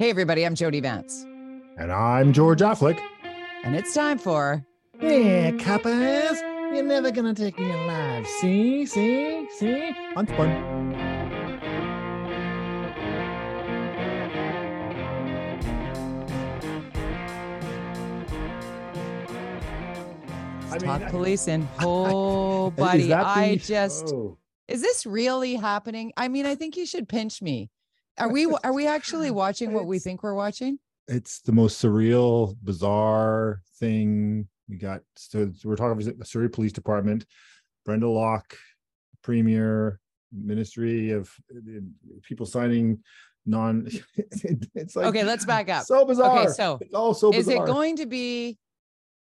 Hey, everybody, I'm Jody Vance. And I'm George Affleck. And it's time for. Yeah, coppers. You're never gonna take me alive. See, see, see? I mean, Talk policing. Oh, buddy. I just. Oh. Is this really happening? I mean, I think you should pinch me. Are we are we actually watching what we think we're watching? It's the most surreal, bizarre thing. We got so we're talking about the Surrey Police Department, Brenda Locke, Premier, Ministry of people signing non. it's like okay. Let's back up. So bizarre. Okay, so it's all so bizarre. Is it going to be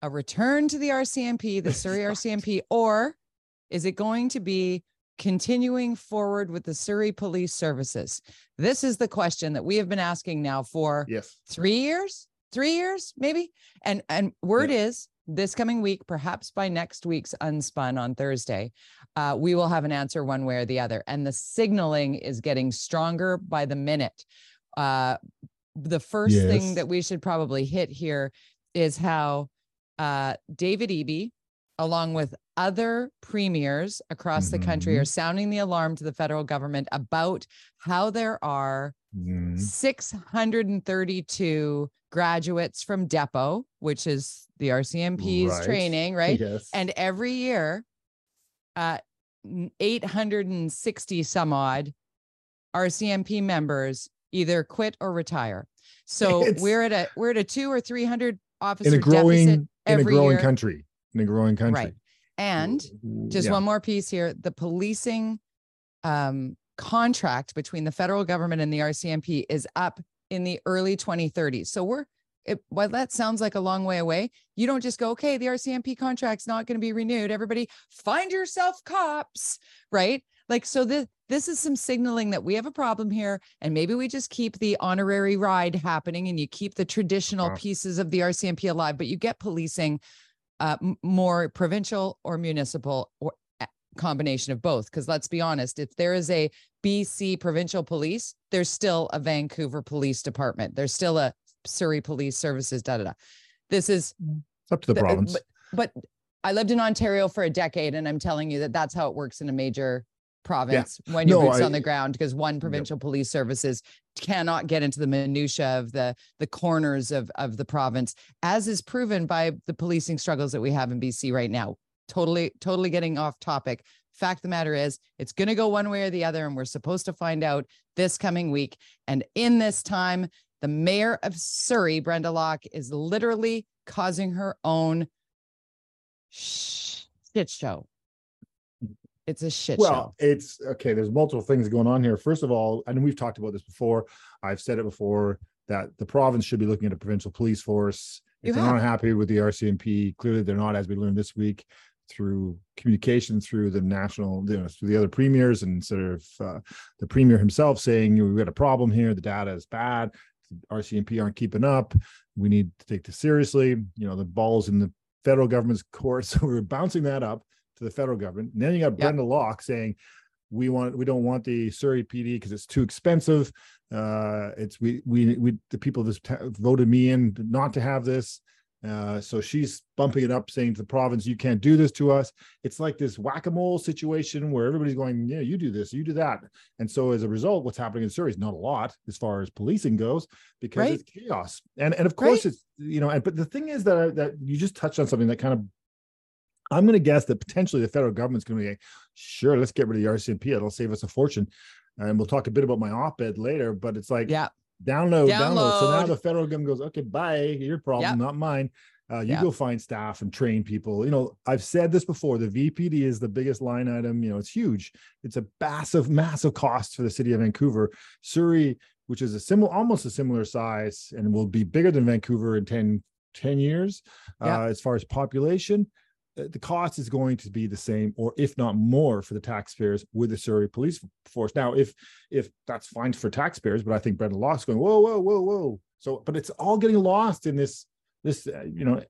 a return to the RCMP, the Surrey RCMP, or is it going to be continuing forward with the Surrey Police Services? This is the question that we have been asking now for yes. three years, three years, maybe. And and word yeah. is this coming week, perhaps by next week's Unspun on Thursday, uh, we will have an answer one way or the other. And the signaling is getting stronger by the minute. Uh, the first yes. thing that we should probably hit here is how uh, David Eby, along with other premiers across mm-hmm. the country, are mm-hmm. sounding the alarm to the federal government about how there are mm-hmm. 632 graduates from Depot, which is the RCMP's right. training, right? Yes. And every year, uh, 860 some odd RCMP members either quit or retire. So it's, we're at a we're at a two or three hundred officer in a growing deficit in a growing year. country in a growing country right and just yeah. one more piece here the policing um, contract between the federal government and the rcmp is up in the early 2030s so we're it, while that sounds like a long way away, you don't just go, okay, the RCMP contract's not going to be renewed. Everybody find yourself cops, right? Like, so this, this is some signaling that we have a problem here. And maybe we just keep the honorary ride happening and you keep the traditional wow. pieces of the RCMP alive, but you get policing uh, more provincial or municipal or eh, combination of both. Because let's be honest, if there is a BC provincial police, there's still a Vancouver police department. There's still a Surrey Police Services, da da da. This is mm, it's up to the, the uh, province. But, but I lived in Ontario for a decade, and I'm telling you that that's how it works in a major province yeah. when you're no, boots I, on the ground because one provincial no. police services cannot get into the minutia of the the corners of of the province as is proven by the policing struggles that we have in BC right now totally totally getting off topic fact the matter is it's going to go one way or the other and we're supposed to find out this coming week and in this time the mayor of Surrey Brenda Locke is literally causing her own shit show it's a shit well, show. Well, it's okay. There's multiple things going on here. First of all, and we've talked about this before. I've said it before that the province should be looking at a provincial police force. If you they're have. not happy with the RCMP, clearly they're not, as we learned this week through communication through the national, you know, through the other premiers and sort of uh, the premier himself saying, we've got a problem here. The data is bad. RCMP aren't keeping up. We need to take this seriously. You know, the ball's in the federal government's court. So we're bouncing that up to the federal government. And then you got yep. Brenda Locke saying, we want we don't want the Surrey PD because it's too expensive. Uh, it's we we we the people that voted me in not to have this. Uh, so she's bumping it up, saying to the province, "You can't do this to us." It's like this whack-a-mole situation where everybody's going, "Yeah, you do this, you do that," and so as a result, what's happening in Surrey is not a lot as far as policing goes because right. it's chaos. And and of course right. it's you know, and but the thing is that I, that you just touched on something that kind of I'm going to guess that potentially the federal government's going to be like, sure, let's get rid of the RCMP. It'll save us a fortune. And we'll talk a bit about my op-ed later, but it's like, yeah, download, download. download. So now the federal government goes, okay, bye, your problem, not mine. Uh, you go find staff and train people. You know, I've said this before. The VPD is the biggest line item. You know, it's huge. It's a massive, massive cost for the city of Vancouver. Surrey, which is a similar, almost a similar size, and will be bigger than Vancouver in 10, 10 years uh, as far as population. Uh, the cost is going to be the same or if not more for the taxpayers with the Surrey police force. Now, if if that's fine for taxpayers, but I think Brenda Locke's going, whoa, whoa, whoa, whoa. So, but it's all getting lost in this this uh, you know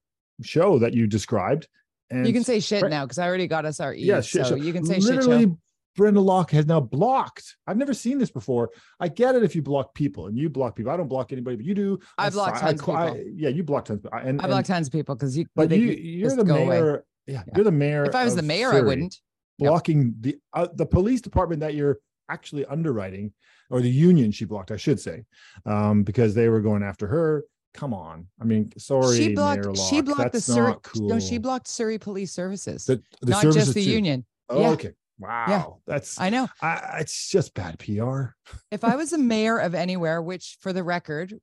show that you described. And you can say shit now because I already got us our E. Yeah, shit, so you can say literally, shit show. Brenda Locke has now blocked. I've never seen this before. I get it if you block people and you block people. I don't block anybody, but you do. I block tons of people. yeah, you block tons. And, I block tons of people because you. But you, you're the mayor. Away. Yeah, you're the mayor. If I was the mayor, Surrey, I wouldn't. Blocking yep. the uh, the police department that you're actually underwriting, or the union she blocked, I should say, um, because they were going after her. Come on, I mean, sorry, she blocked. Locke, she blocked the Surrey. Cool. No, she blocked Surrey Police Services, the, the not services just the too. union. Oh, yeah. okay. Wow. Yeah. That's I know. I, it's just bad PR. if I was a mayor of anywhere, which for the record,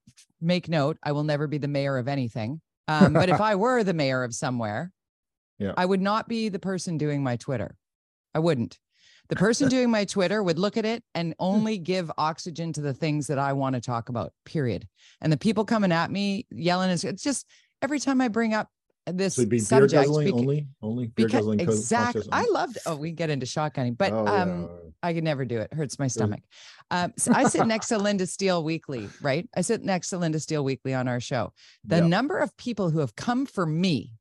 make note, I will never be the mayor of anything. Um, but if I were the mayor of somewhere, yeah. I would not be the person doing my Twitter. I wouldn't. The person doing my Twitter would look at it and only give oxygen to the things that I want to talk about, period. And the people coming at me yelling is it's just every time I bring up this so be subject beer only only beer because exactly i loved oh we get into shotgunning but oh, um yeah. i could never do it hurts my stomach um so i sit next to linda steele weekly right i sit next to linda steele weekly on our show the yep. number of people who have come for me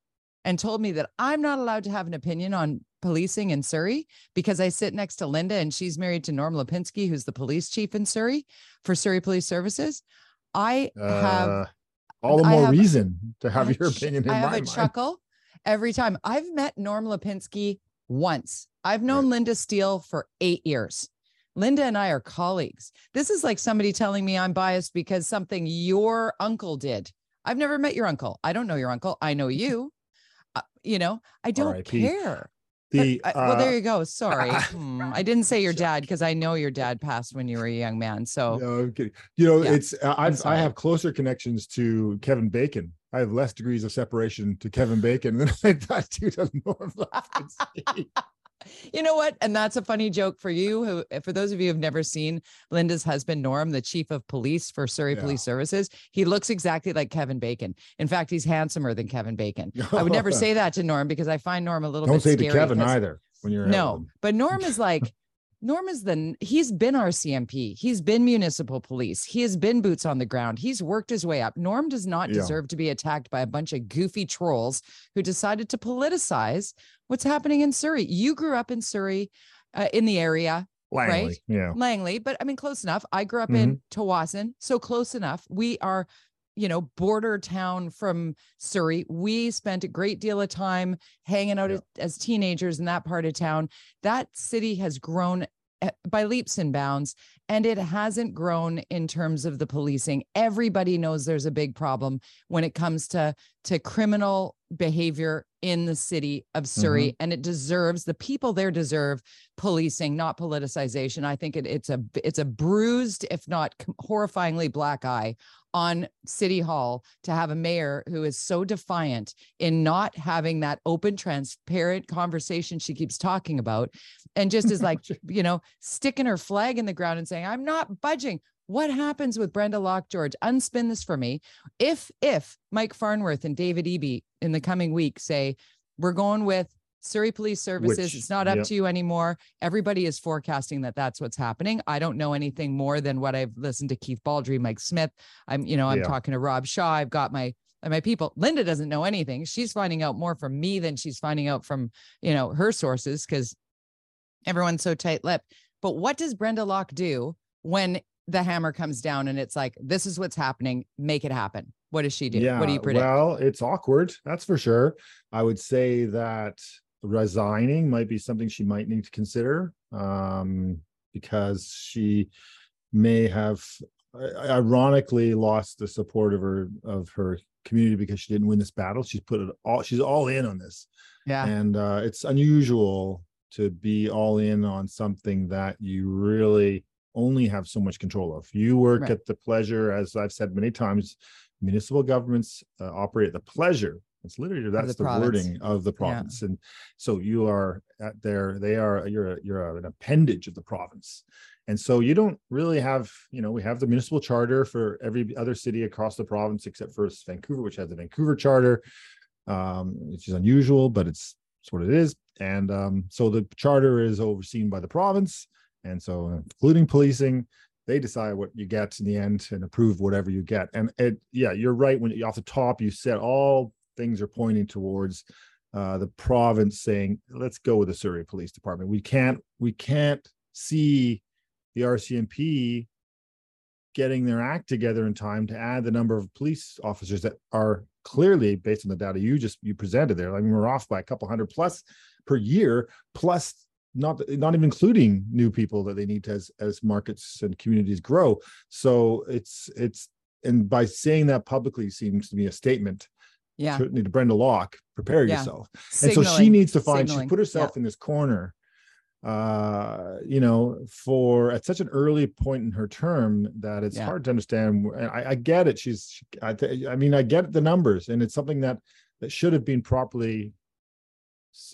and told me that i'm not allowed to have an opinion on policing in surrey because i sit next to linda and she's married to norm lipinski who's the police chief in surrey for surrey police services i have uh all the more have, reason to have your opinion in I have a mind. chuckle every time. I've met Norm Lipinski once. I've known right. Linda Steele for eight years. Linda and I are colleagues. This is like somebody telling me I'm biased because something your uncle did. I've never met your uncle. I don't know your uncle. I know you. Uh, you know, I don't care. The but, uh, well, there you go. Sorry, hmm, I didn't say your dad because I know your dad passed when you were a young man. So no, I'm kidding. You know, yeah, it's uh, I've, I have closer connections to Kevin Bacon. I have less degrees of separation to Kevin Bacon than I thought to Norm you know what? And that's a funny joke for you. Who, eh, for those of you who've never seen Linda's husband, Norm, the chief of police for Surrey yeah. Police Services, he looks exactly like Kevin Bacon. In fact, he's handsomer than Kevin Bacon. I would never say that to Norm because I find Norm a little Don't bit say to Kevin either when you're no, but Norm is like Norm is the he's been RCMP, he's been municipal police, he has been boots on the ground, he's worked his way up. Norm does not yeah. deserve to be attacked by a bunch of goofy trolls who decided to politicize what's happening in Surrey. You grew up in Surrey, uh, in the area, Langley, right? Yeah, Langley, but I mean close enough. I grew up mm-hmm. in Tsawwassen, so close enough. We are you know, border town from Surrey. We spent a great deal of time hanging out yeah. as teenagers in that part of town. That city has grown eh, by leaps and bounds and it hasn't grown in terms of the policing everybody knows there's a big problem when it comes to to criminal behavior in the city of Surrey, mm-hmm. and it deserves the people there deserve policing, not politicization. I think it, it's a it's a bruised, if not horrifyingly black eye on City Hall to have a mayor who is so defiant in not having that open, transparent conversation she keeps talking about, and just is like you know sticking her flag in the ground and saying, "I'm not budging." What happens with Brenda Locke George? Unspin this for me. If if Mike Farnworth and David Eby in the coming week say we're going with Surrey Police Services, Which, it's not up yep. to you anymore. Everybody is forecasting that that's what's happening. I don't know anything more than what I've listened to Keith Baldrey, Mike Smyth. I'm, you know, I'm yeah. talking to Rob Shaw. I've got my my people. Linda doesn't know anything. She's finding out more from me than she's finding out from, you know, her sources because everyone's so tight-lipped. But what does Brenda Locke do when the hammer comes down and it's like, this is what's happening, make it happen. What does she do? Yeah, what do you predict? Well, it's awkward. That's for sure. I would say that resigning might be something she might need to consider um, because she may have ironically lost the support of her of her community because she didn't win this battle. She's put it all she's all in on this. Yeah. And uh, it's unusual to be all in on something that you really only have so much control of. You work right. at the pleasure, as I've said many times, municipal governments uh, operate at the pleasure. It's literally that's the, the wording of the province, yeah. and so you are at their. They are you're a, you're an appendage of the province, and so you don't really have. You know, we have the municipal charter for every other city across the province except for Vancouver, which has the Vancouver charter, um, which is unusual, but it's, it's what it is. And um, so the charter is overseen by the province and so, including policing, they decide what you get in the end and approve whatever you get. And it, yeah, you're right. When off the top, you said all things are pointing towards uh, the province saying, "Let's go with the Surrey Police Department." We can't we can't see the RCMP getting their act together in time to add the number of police officers that are clearly based on the data you just you presented there. I mean, we're off by a couple hundred plus per year, plus not not even including new people that they need to, as as markets and communities grow. So it's it's and by saying that publicly seems to be a statement. Yeah. Certainly to Brenda Locke, prepare yeah. yourself. Signaling. And so she needs to find, Signaling. she put herself yeah. in this corner uh you know for at such an early point in her term that it's hard to understand I, I get it she's I, I mean i get the numbers and it's something that that should have been properly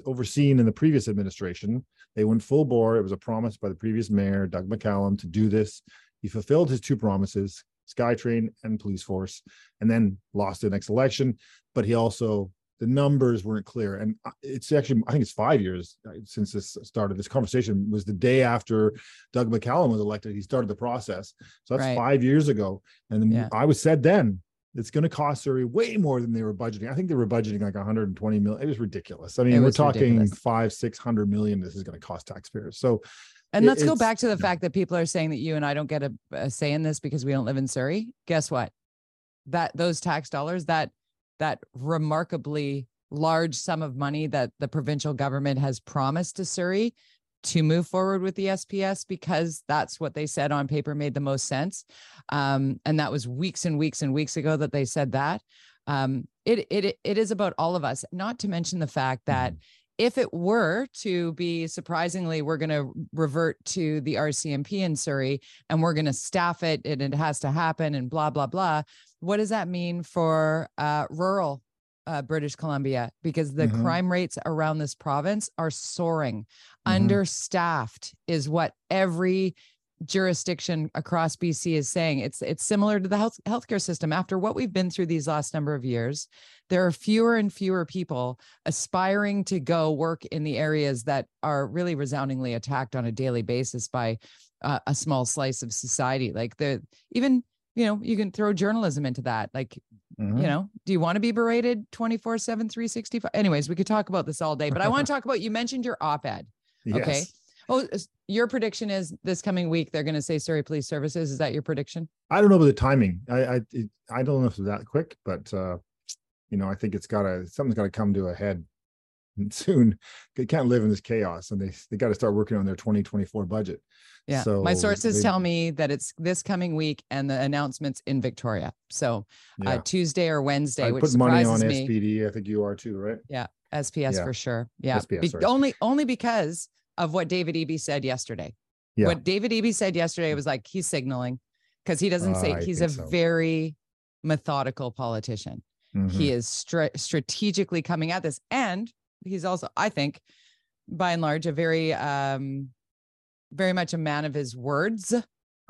overseen in the previous administration they went full bore it was a promise by the previous mayor doug mccallum to do this he fulfilled his two promises skytrain and police force and then lost the next election but he also the numbers weren't clear and uh, it's actually i think it's five years uh, since this started this conversation was the day after doug mccallum was elected he started the process so that's right. five years ago and yeah. i was said then it's going to cost Surrey way more than they were budgeting. I think they were budgeting like 120 million. It was ridiculous. I mean, we're talking ridiculous. five, six hundred million. This is going to cost taxpayers. So, and let's go back to the fact that people are saying that you and I don't get a, a say in this because we don't live in Surrey. Guess what? That those tax dollars, that that remarkably large sum of money that the provincial government has promised to Surrey to move forward with the SPS because that's what they said on paper made the most sense. Um, and that was weeks and weeks and weeks ago that they said that. Um, it, it, it is about all of us, not to mention the fact that mm-hmm. If it were to be surprisingly, we're going to revert to the RCMP in Surrey and we're going to staff it and it has to happen and blah, blah, blah what does that mean for uh, rural uh, British Columbia? Because the mm-hmm. crime rates around this province are soaring. Mm-hmm. Understaffed is what every jurisdiction across BC is saying. It's it's similar to the health healthcare system. After what we've been through these last number of years, there are fewer and fewer people aspiring to go work in the areas that are really resoundingly attacked on a daily basis by uh, a small slice of society. Like the even you know, you can throw journalism into that. Like, mm-hmm. you know, do you want to be berated 24 7, 365? Anyways, we could talk about this all day, but I want to talk about you mentioned your op ed. Yes. Okay. Oh, your prediction is this coming week they're going to say Surrey Police Services. Is that your prediction? I don't know about the timing. I I it, I don't know if it's that quick, but uh, you know, I think it's got to something's got to come to a head soon. They can't live in this chaos, and they they got to start working on their 2024 budget. Yeah. So my sources they, tell me that it's this coming week and the announcements in Victoria. So uh, yeah. uh, Tuesday or Wednesday, I which put money on me. SPD. I think you are too, right? Yeah. SPS yeah. for sure. Yeah. SPS, Be- only only because of what David Eby said yesterday. Yeah. What David Eby said yesterday was like he's signaling because he doesn't say uh, he's a so. very methodical politician. Mm-hmm. He is str- strategically coming at this and he's also I think by and large a very um very much a man of his words.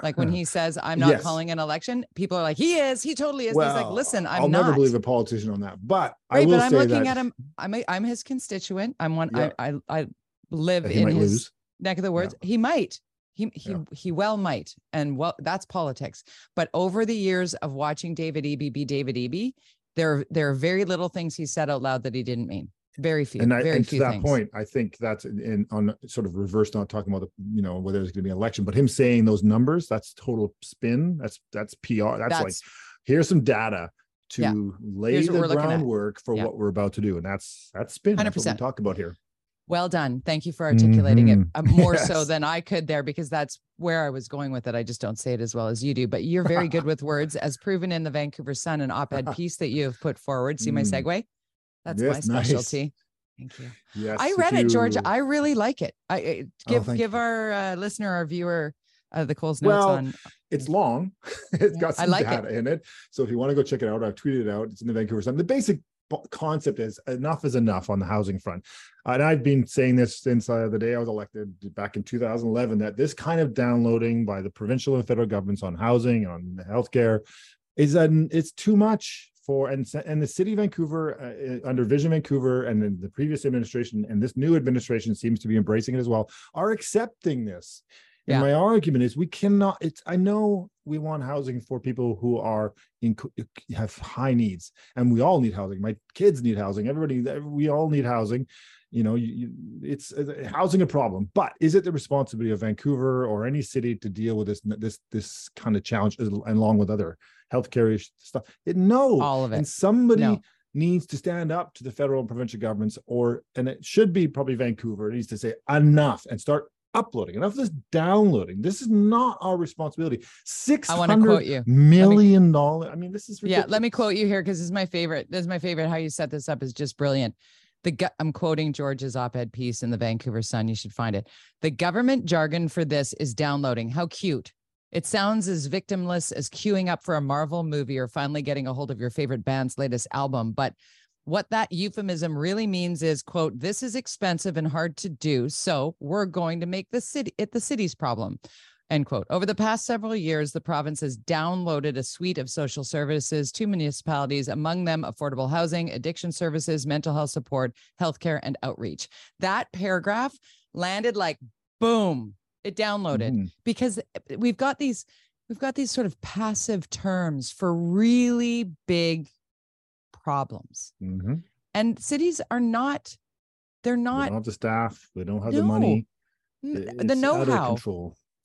Like when he says, I'm not yes. calling an election, people are like, he is, he totally is. Well, He's like, listen, I'm I'll not. never believe a politician on that. But right, I will but I'm looking that... at him. I'm a, I'm his constituent. I'm one. I, I, I live in his lose. neck of the woods. Yeah. He might. He he yeah. he well might, and well that's politics. But over the years of watching David Eby be David Eby, there there are very little things he said out loud that he didn't mean. Very few. And, I, very and to that things. point, I think that's in on sort of reverse, not talking about the, you know, whether there's going to be an election, but him saying those numbers, that's total spin. That's that's PR. That's, that's like here's some data to yeah. lay the groundwork for yeah. what we're about to do. And that's that's spin. 100%. That's what we talk about here. Well done. Thank you for articulating mm-hmm. it uh, more yes. so than I could there because that's where I was going with it. I just don't say it as well as you do, but you're very good with words as proven in the Vancouver Sun and op-ed piece that you have put forward. See my mm. segue? That's yes, my specialty. Nice. Thank you. Yes, I read it, George. I really like it. I give oh, give you. our uh, listener, our viewer, uh, the Coles notes well, on. It's long. it's yeah, got some like data it. in it. So if you want to go check it out, I've tweeted it out. It's in the Vancouver Sun. The basic concept is enough is enough on the housing front. And I've been saying this since uh, the day I was elected back in 2011 that this kind of downloading by the provincial and federal governments on housing, on healthcare, is an it's too much for and and the city of Vancouver uh, under Vision Vancouver and the previous administration and this new administration seems to be embracing it as well are accepting this And my argument is we cannot, it's, I know we want housing for people who are in, have high needs and we all need housing. My kids need housing. Everybody, we all need housing. You know, you, you, it's uh, housing a problem, but is it the responsibility of Vancouver or any city to deal with this, this, this kind of challenge along with other healthcare stuff? It, no, all of it. And somebody, no needs to stand up to the federal and provincial governments, or and it should be probably Vancouver. It needs to say enough and start uploading. Enough of this downloading. This is not our responsibility. Six hundred million dollar. I mean, this is ridiculous. yeah. Let me quote you here because this is my favorite. This is my favorite. How you set this up is just brilliant. The I'm quoting George's op-ed piece in the Vancouver Sun. You should find it. The government jargon for this is downloading. How cute. It sounds as victimless as queuing up for a Marvel movie or finally getting a hold of your favorite band's latest album. But what that euphemism really means is, quote, this is expensive and hard to do. So we're going to make the city it the city's problem. End quote. Over the past several years, the province has downloaded a suite of social services to municipalities, among them affordable housing, addiction services, mental health support, healthcare, and outreach. That paragraph landed like boom it downloaded mm-hmm. because eh, we've got these we've got these sort of passive terms for really big problems mm-hmm. and cities are not they're not they don't have the staff they don't have no. the money it's the know-how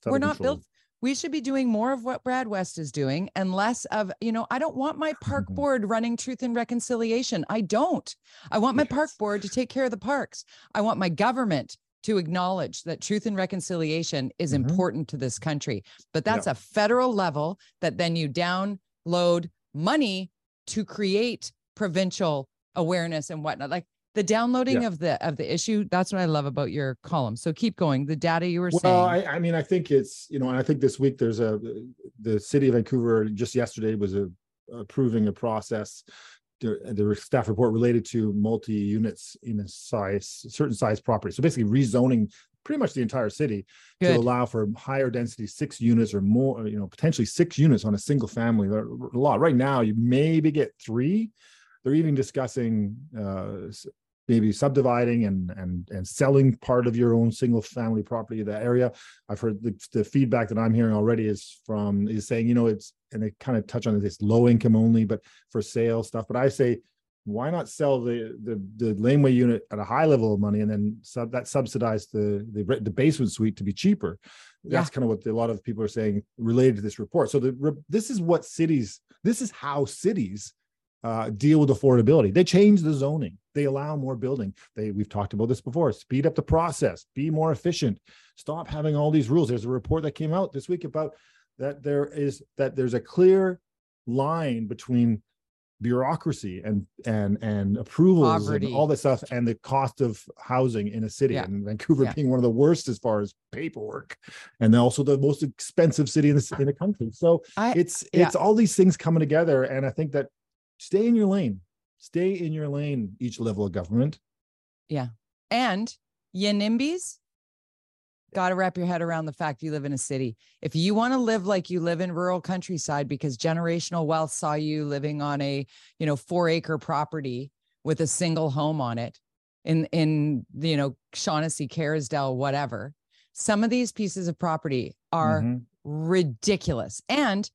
we're not control. built we should be doing more of what Brad West is doing and less of, you know, I don't want my park board running truth and reconciliation. I don't. I want my yes. park board to take care of the parks. I want my government to acknowledge that truth and reconciliation is mm-hmm. important to this country. But that's a federal level that then you download money to create provincial awareness and whatnot. Like the downloading yeah. of the of the issue that's what i love about your column so keep going the data you were well, saying well I, I, mean i think it's you know and i think this week there's a the city of vancouver just yesterday was a, approving a process the staff report related to multi units in a size certain size property. So basically rezoning pretty much the entire city Good. to allow for higher density six units or more, you know, potentially six units on a single family lot. Right now, you maybe get three. They're even discussing uh, maybe subdividing and and and selling part of your own single family property in that area. I've heard the, the feedback that i'm hearing already is from is saying you know it's and they kind of touch on this low income only but for sale stuff. But i say why not sell the the the laneway unit at a high level of money and then sub that subsidize the the, the basement suite to be cheaper? That's yeah. kind of what the, a lot of people are saying related to this report. So the this is what cities this is how cities uh, deal with affordability. They change the zoning. They allow more building. They we've talked about this before. Speed up the process. Be more efficient. Stop having all these rules. There's a report that came out this week about that there is that there's a clear line between bureaucracy and and and approvals Poverty. and all this stuff and the cost of housing in a city yeah. and Vancouver yeah. being one of the worst as far as paperwork and also the most expensive city in the in the country so I, it's yeah. it's all these things coming together and I think that stay in your lane. Stay in your lane, each level of government. Yeah. And you NIMBYs, got to wrap your head around the fact you live in a city. If you want to live like you live in rural countryside because generational wealth saw you living on a, you know, four acre property with a single home on it in, in, you know, Shaughnessy, Kerrisdale, whatever. Some of these pieces of property are mm-hmm. ridiculous. And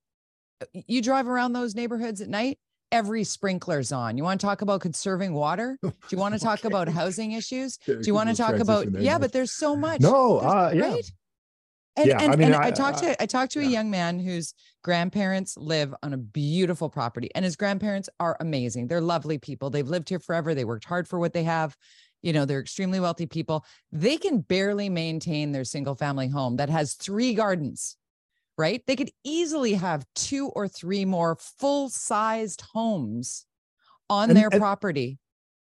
uh, you drive around those neighborhoods at night, every sprinkler's on. You want to talk about conserving water? Do you want to talk okay. about housing issues? Do you want to talk about yeah, but there's so much. No, uh, yeah. Right? And, yeah, and, I mean, and I, I, talked to I talked to yeah. a young man whose grandparents live on a beautiful property, and his grandparents are amazing. They're lovely people. They've lived here forever. They worked hard for what they have. You know, they're extremely wealthy people. They can barely maintain their single family home that has three gardens right? They could easily have two or three more full sized homes on and, their and, property.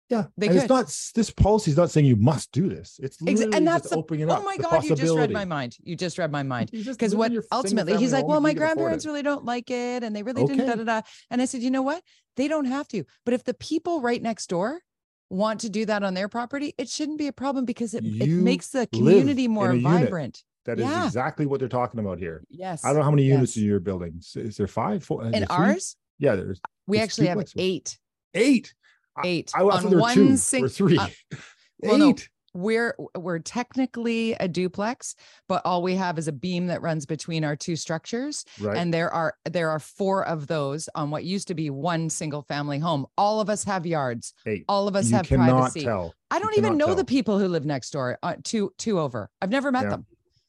Yeah, they and could. it's not this policy is not saying you must do this. It's literally and that's just the, opening oh up. Oh my god, you just read my mind. You just read my mind. Because what ultimately he's like, well, my grandparents really don't like it, and they really okay. didn't. Da, da, da. And I said, you know what? They don't have to. But if the people right next door want to do that on their property, it shouldn't be a problem because it, it makes the community more vibrant. That is yeah. exactly what they're talking about here. Yes. I don't know how many units yes. in your building. Is there five? Four? In ours? Yeah, there's. We actually have eight. Eight. Eight. I, I thought there were two sing- or three. Uh, well, eight. No, we're we're technically a duplex but all we have is a beam that runs between our two structures Right. and there are there are four of those on what used to be one single family home all of us have yards Hey, all of us you have privacy tell. i don't even know tell. the people who live next door uh, two two over i've never met Yeah. them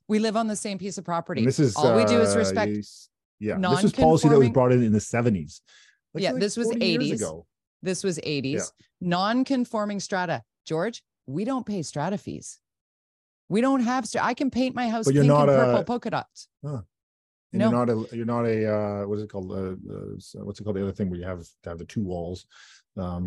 we live on the same piece of property And this is all we do is uh, respect s- Yeah, this is policy that was brought in in the seventies. Yeah, this was 80s. this was 80s non-conforming strata george we don't pay strata fees we don't have stra- i can paint my house But pink and purple a- polka dots And No. you're not a you're not a uh, what is it called? Uh, uh, what's it called? The other thing where you have to have the two walls. Um,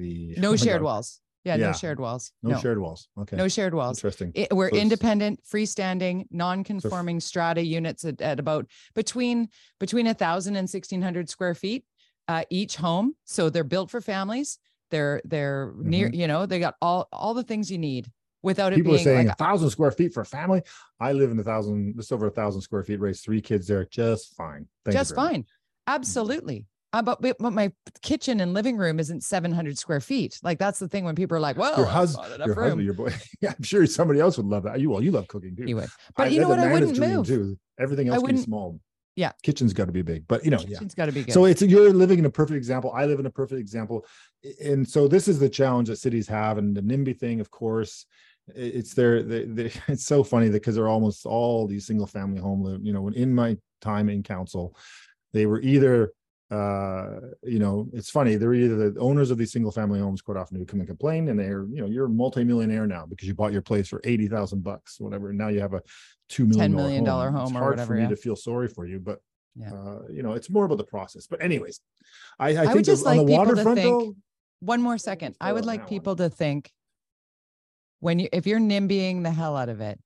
the no oh shared God. walls yeah, Yeah. no shared walls No, shared walls. Okay. no shared walls Interesting. It- we're So independent, freestanding, non-conforming strata units at, at about between between a thousand and sixteen hundred square feet uh, each home. So they're built for families. They're they're near, you know, they got all all the things you need without it Mm-hmm. People are being saying like a thousand square feet for a family. I live in a thousand, just over a thousand square feet. Raised three kids there, just fine. Thank you just very much. fine. Absolutely. Uh, but, but my kitchen and living room isn't 700 square feet. Like that's the thing when people are like, well, Your husband, your husband, your boy. Yeah, I'm sure somebody else would love that. You well, you love cooking too. Would. But you know what? I wouldn't move. too. Everything else can be small. Yeah. kitchen's got to be big. But you know, yeah. Kitchen's got to be good. So it's you're living in a perfect example. I live in a perfect example, and so this is the challenge that cities have, and the NIMBY thing, of course, it's there. They, they, it's so funny because they're almost all these single family home live. You know, when in my time in council, they were either. Uh, you know, it's funny. They're either the owners of these single family homes quite often who come and complain, and they're, you know, you're a multimillionaire now because you bought your place for eighty thousand bucks, whatever. And now you have a two million $10 million It's home or hard whatever, for me yeah. to feel sorry for you, but Yeah. uh, you know, it's more about the process. But anyways, I, I, would think just on like the people to waterfront think- though, one more second. I would like that one. people to think when you if you're nimbying the hell out of it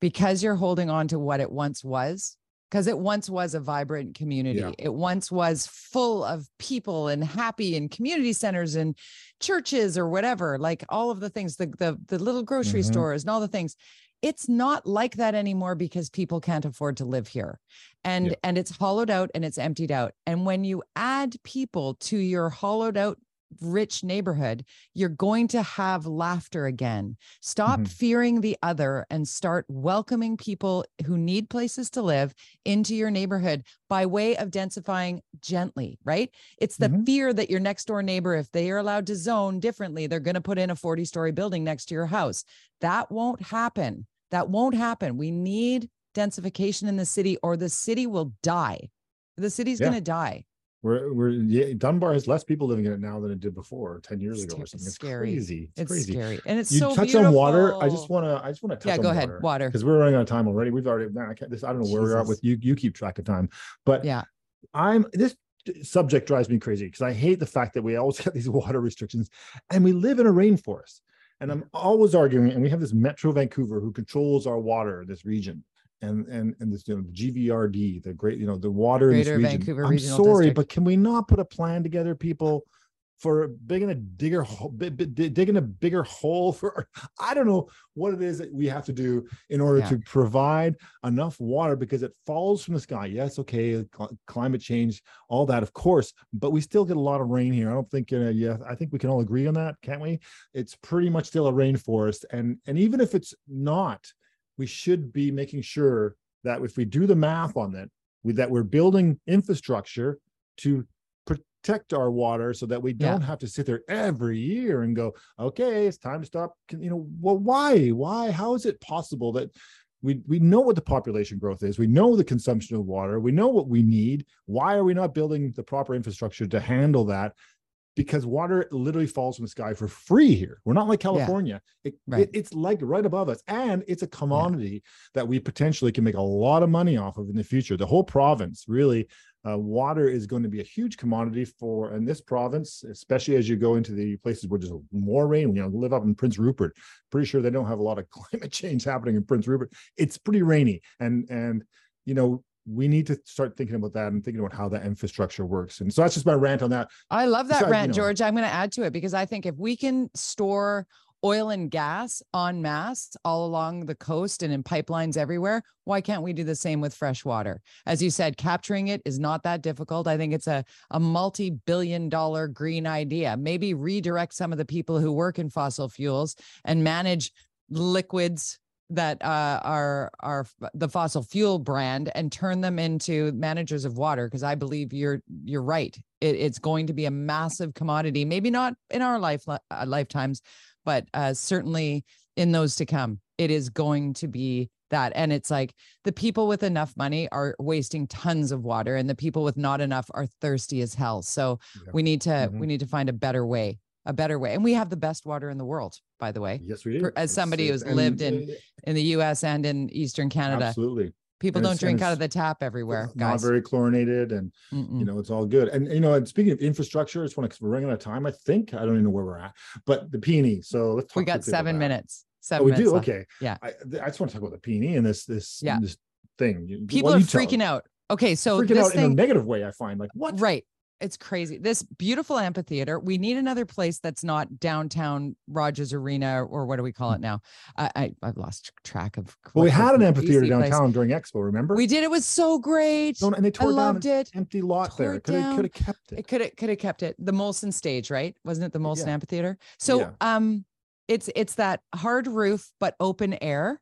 because you're holding on to what it once was because it once was a vibrant community Yeah. it once was full of people and happy and community centers and churches or whatever like all of the things the the, the little grocery Mhm. stores and all the things it's not like that anymore because people can't afford to live here and Yeah. and it's hollowed out and it's emptied out and when you add people to your hollowed out rich neighborhood you're going to have laughter again. Stop Mhm. fearing the other and start welcoming people who need places to live into your neighborhood by way of densifying gently right? It's the Mhm. fear that your next door neighbor if they are allowed to zone differently they're going to put in a 40 story building next to your house. That won't happen. That won't happen. We need densification in the city or the city will die. The city's Yeah. going to die we're we're yeah, Dunbar has less people living in it now than it did before, ten years It's ago or something. It's scary. crazy. It's, it's crazy. scary and it's You so touch on water. I just want to. I just want to touch yeah go ahead water because we're running out of time already. We've already. man, I, can't, this, I don't know where we're at with you. You keep track of time, but yeah I'm this subject drives me crazy because I hate the fact that we always have these water restrictions and we live in a rainforest. And I'm always arguing, and we have this Metro Vancouver who controls our water, this region, and and and this you know, GVRD, the great, you know, the water Greater in this region. Vancouver I'm Regional sorry, District. but can we not put a plan together, people, for digging a digger, ho- bi- bi- di- digging a bigger hole for? I don't know what it is that we have to do in order Yeah. to provide enough water because it falls from the sky. Yes, okay, cl- climate change, all that, of course, but we still get a lot of rain here. I don't think, uh, yeah, I think we can all agree on that, can't we? It's pretty much still a rainforest, and and even if it's not, we should be making sure that if we do the math on that, we, that we're building infrastructure to protect our water so that we don't have to sit there every year and go, okay, it's time to stop. You know, well, why? Why? How is it possible that we we know what the population growth is, we know the consumption of water, we know what we need. Why are we not building the proper infrastructure to handle that? Because water literally falls from the sky for free here. We're not like California. It, Right. it- it's like right above us, and it's a commodity that we potentially can make a lot of money off of in the future. The whole province, really, uh, water is going to be a huge commodity for in this province, especially as you go into the places where there's more rain. You know, live up in Prince Rupert. Pretty sure they don't have a lot of climate change happening in Prince Rupert. It's pretty rainy, and and you know we need to start thinking about that and thinking about how that infrastructure works. And so that's just my rant on that. I love that Besides, you rant, know- George. I'm going to add to it because I think if we can store oil and gas en masse all along the coast and in pipelines everywhere. Why can't we do the same with fresh water? As you said, capturing it is not that difficult. I think it's a, a multi billion dollar green idea. Maybe redirect some of the people who work in fossil fuels and manage liquids that uh, are are the fossil fuel brand and turn them into managers of water because I believe you're you're right. It, it's going to be a massive commodity. Maybe not in our life uh, lifetimes, but uh, certainly in those to come, it is going to be that. And it's like the people with enough money are wasting tons of water, and the people with not enough are thirsty as hell. So yeah. we need to mm-hmm. we need to find a better way a better way. And we have the best water in the world, by the way. Yes, we do. For, as somebody who's lived in in the U.S. and in Eastern Canada, absolutely. People and don't drink out of the tap everywhere. Not very chlorinated, and Mm-mm. you know it's all good. And you know, and speaking of infrastructure, I just want to we're running out of time. I think I don't even know where we're at, but the PNE. So let's talk. We got seven minutes. Oh, seven. Oh, we do. Left. Okay. Yeah. I, I, just want to talk about the PNE and this this yeah. this thing. People are freaking out. Okay, so freaking out thing, in a negative way. I find like what? Right. It's crazy. This beautiful amphitheater. We need another place that's not downtown Rogers Arena or what do we call it now? I, I have lost track of. Well, we had an amphitheater downtown place. during Expo. Remember? We did. It was so great. No, and they tore I loved down it. empty lot tore there. Could have could have kept it. It could have could have kept it. The Molson stage, right? Wasn't it the Molson yeah. amphitheater? So yeah. um, it's it's that hard roof but open air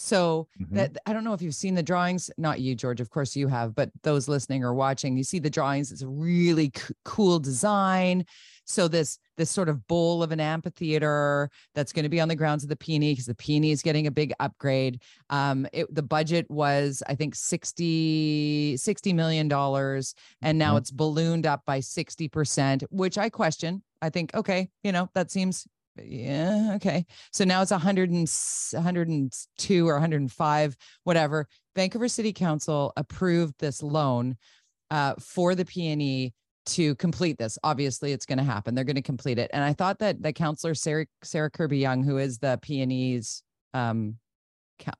so mm-hmm. that I don't know if you've seen the drawings, not you, George, of course you have, but those listening or watching, you see the drawings. It's a really c- cool design. So this this sort of bowl of an amphitheater that's going to be on the grounds of the PNE because the PNE is getting a big upgrade. Um, it, the budget was I think 60 60 million dollars, and now mm-hmm. it's ballooned up by sixty percent, which I question. I think okay, you know that seems yeah okay so now it's 100 and 102 or 105 whatever vancouver city council approved this loan uh, for the pne to complete this obviously it's going to happen they're going to complete it and i thought that the councilor sarah sarah kirby-yung who is the pne's um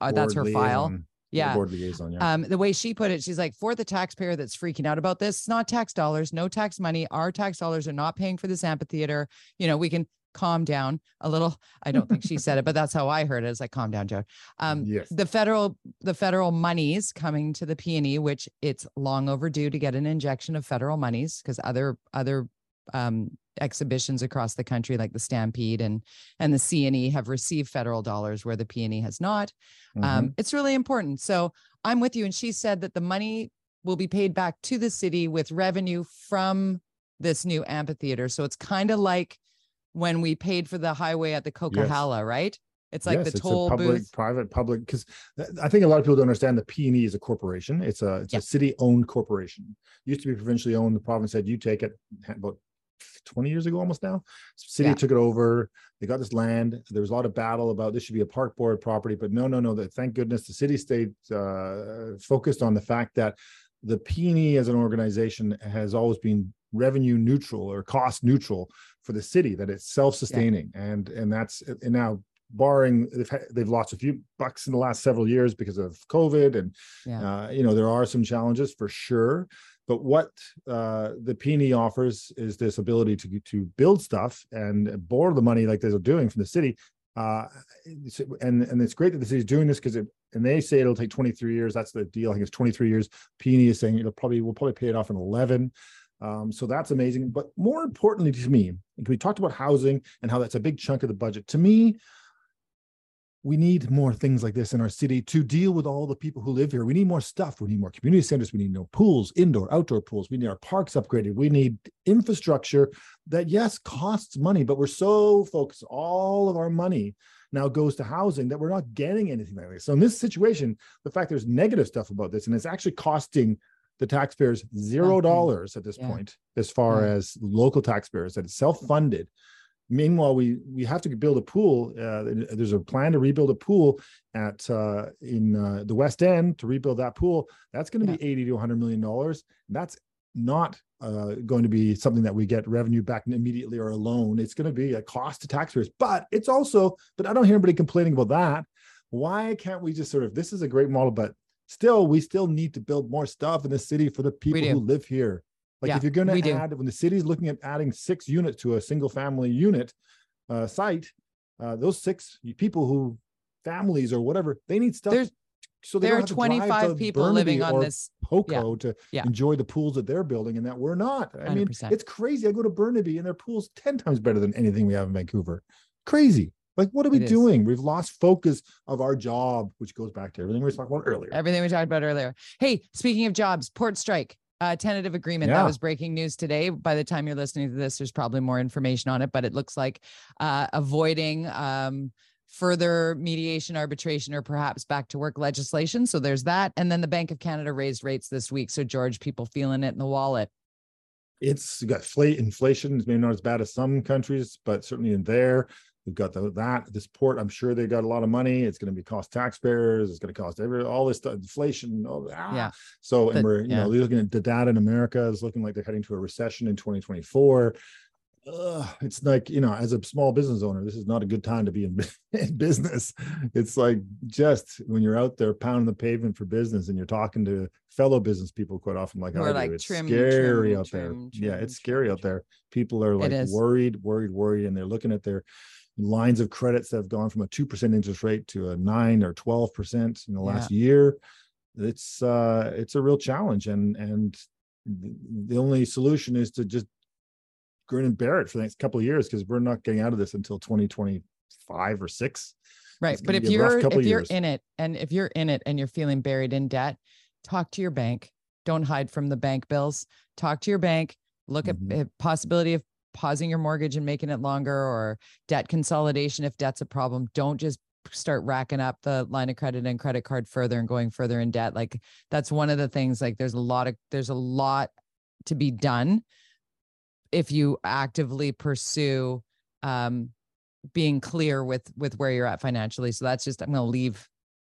uh, that's her liaison. file yeah. Board liaison, yeah. Um, the way she put it, she's like, for the taxpayer that's freaking out about this, it's not tax dollars, no tax money. Our tax dollars are not paying for this amphitheater. You know, we can calm down a little. I don't think she said it, but that's how I heard it. It's like calm down, Joe. Um, yes. The federal the federal monies coming to the PNE, which it's long overdue to get an injection of federal monies because other other um, exhibitions across the country, like the Stampede and and the CNE, have received federal dollars where the PNE has not. Um, mm-hmm. Um, it's really important. So I'm with you. And she said that the money will be paid back to the city with revenue from this new amphitheater. So it's kind of like when we paid for the highway at the Coquihalla, yes. right? It's like yes, the toll public, booth. private, public. Because I think a lot of people don't understand the PNE is a corporation. It's a it's a city owned corporation. It used to be provincially owned. The province said you take it about 20 years ago almost now city yeah. took it over they got this land there was a lot of battle about this should be a park board property but no no no that thank goodness the city stayed uh, focused on the fact that the PNE as an organization has always been revenue neutral or cost neutral for the city that it's self-sustaining. Yeah. and and that's and now barring they've had, they've lost a few bucks in the last several years because of covid and yeah. uh, you know there are some challenges for sure. But what uh, the PNE offers is this ability to to build stuff and borrow the money like they're doing from the city. Uh, and and it's great that the city's doing this because it and they say it'll take 23 years. That's the deal. I think it's 23 years. PNE is saying it'll probably we'll probably pay it off in 11 um, so that's amazing. But more importantly to me, we talked about housing and how that's a big chunk of the budget. To me, we need more things like this in our city to deal with all the people who live here. We need more stuff. We need more community centers. We need more pools, indoor, outdoor pools. We need our parks upgraded. We need infrastructure that, yes, costs money, but we're so focused. All of our money now goes to housing that we're not getting anything like this. So in this situation, the fact there's negative stuff about this, and it's actually costing the taxpayers zero dollars at this yeah. point, as far yeah. as local taxpayers, that it's self-funded. Meanwhile, we we have to build a pool. Uh, there's a plan to rebuild a pool at uh, in uh, the West End to rebuild that pool. That's going to yeah. be eighty to one hundred million dollars. That's not uh, going to be something that we get revenue back immediately or a loan. It's going to be a cost to taxpayers. But it's also, but I don't hear anybody complaining about that. Why can't we just sort of? This is a great model, but still we still need to build more stuff in the city for the people who live here like yeah, if you're going to add do. when the city's looking at adding six units to a single family unit uh, site uh, those six people who families or whatever they need stuff. There's, so there are 25 people Burnaby living on this Poco yeah, to yeah. enjoy the pools that they're building and that we're not. I 100%. mean, it's crazy. I go to Burnaby and their pool's 10 times better than anything we have in Vancouver. Crazy. Like, what are we doing? We've lost focus of our job, which goes back to everything we talked about earlier. Everything we talked about earlier. Hey, speaking of jobs, port strike. Uh, tentative agreement yeah. that was breaking news today. By the time you're listening to this, there's probably more information on it, but it looks like uh, avoiding um, further mediation, arbitration, or perhaps back to work legislation. So there's that. And then the Bank of Canada raised rates this week. So, George, people feeling it in the wallet. It's got inflation, is maybe not as bad as some countries, but certainly in there. We've got the, that this port. I'm sure they got a lot of money. It's going to be cost taxpayers. It's going to cost every all this stuff, inflation. All, ah. Yeah. So and we're you yeah. know looking at the data in America is looking like they're heading to a recession in 2024. Uh, it's like you know as a small business owner this is not a good time to be in, in, business it's like just when you're out there pounding the pavement for business and you're talking to fellow business people quite often like, I like it's trim, scary trim, out trim, there yeah it's scary out there people are like worried worried worried and they're looking at their lines of credits that have gone from a 2% interest rate to a 9 or 12% in the last yeah. year it's uh it's a real challenge and and the only solution is to just grin and bear it for the next couple of years because we're not getting out of this until 2025 or 6 right but if you're if you're years. in it and if you're in it and you're feeling buried in debt talk to your bank don't hide from the bank bills talk to your bank look mm-hmm. at possibility of pausing your mortgage and making it longer or debt consolidation if debt's a problem don't just start racking up the line of credit and credit card further and going further in debt. Like that's one of the things like there's a lot of there's a lot to be done if you actively pursue um being clear with with where you're at financially. So that's just i'm going to leave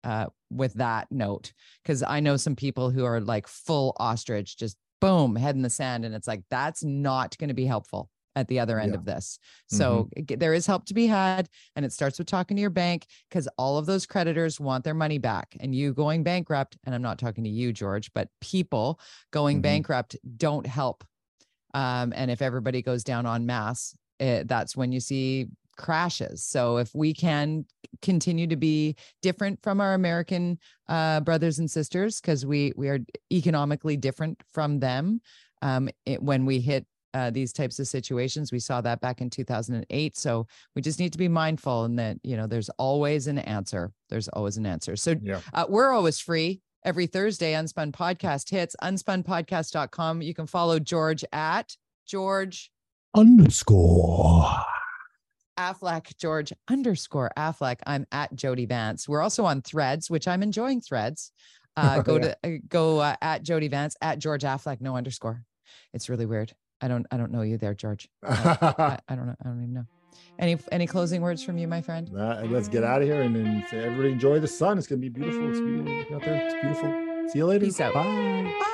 uh with that note because i know some people who are like full ostrich just boom head in the sand and it's like that's not going to be helpful at the other end yeah. of this. So mm-hmm. there is help to be had. And it starts with talking to your bank because all of those creditors want their money back. And you going bankrupt, and I'm not talking to you, George, but people going mm-hmm. bankrupt don't help. Um, and if everybody goes down on mass, it, that's when you see crashes. So if we can continue to be different from our American uh, brothers and sisters, because we we are economically different from them, um, it, when we hit uh, these types of situations. We saw that back in 2008. So we just need to be mindful and that, you know, there's always an answer. There's always an answer. So yeah. uh, we're always free every Thursday. Unspun podcast hits unspunpodcast.com. You can follow George at George underscore Affleck, George underscore Affleck. I'm at Jody Vance. We're also on threads, which I'm enjoying threads. Uh, go yeah. to uh, go uh, at Jody Vance at George Affleck, no underscore. It's really weird. I don't I don't know you there, George. I, I, don't know. I don't even know. Any any closing words from you, my friend? Uh, let's get out of here and then say everybody enjoy the sun. It's gonna be beautiful. It's beautiful out there. It's beautiful. See you later. Peace out. Bye. Bye.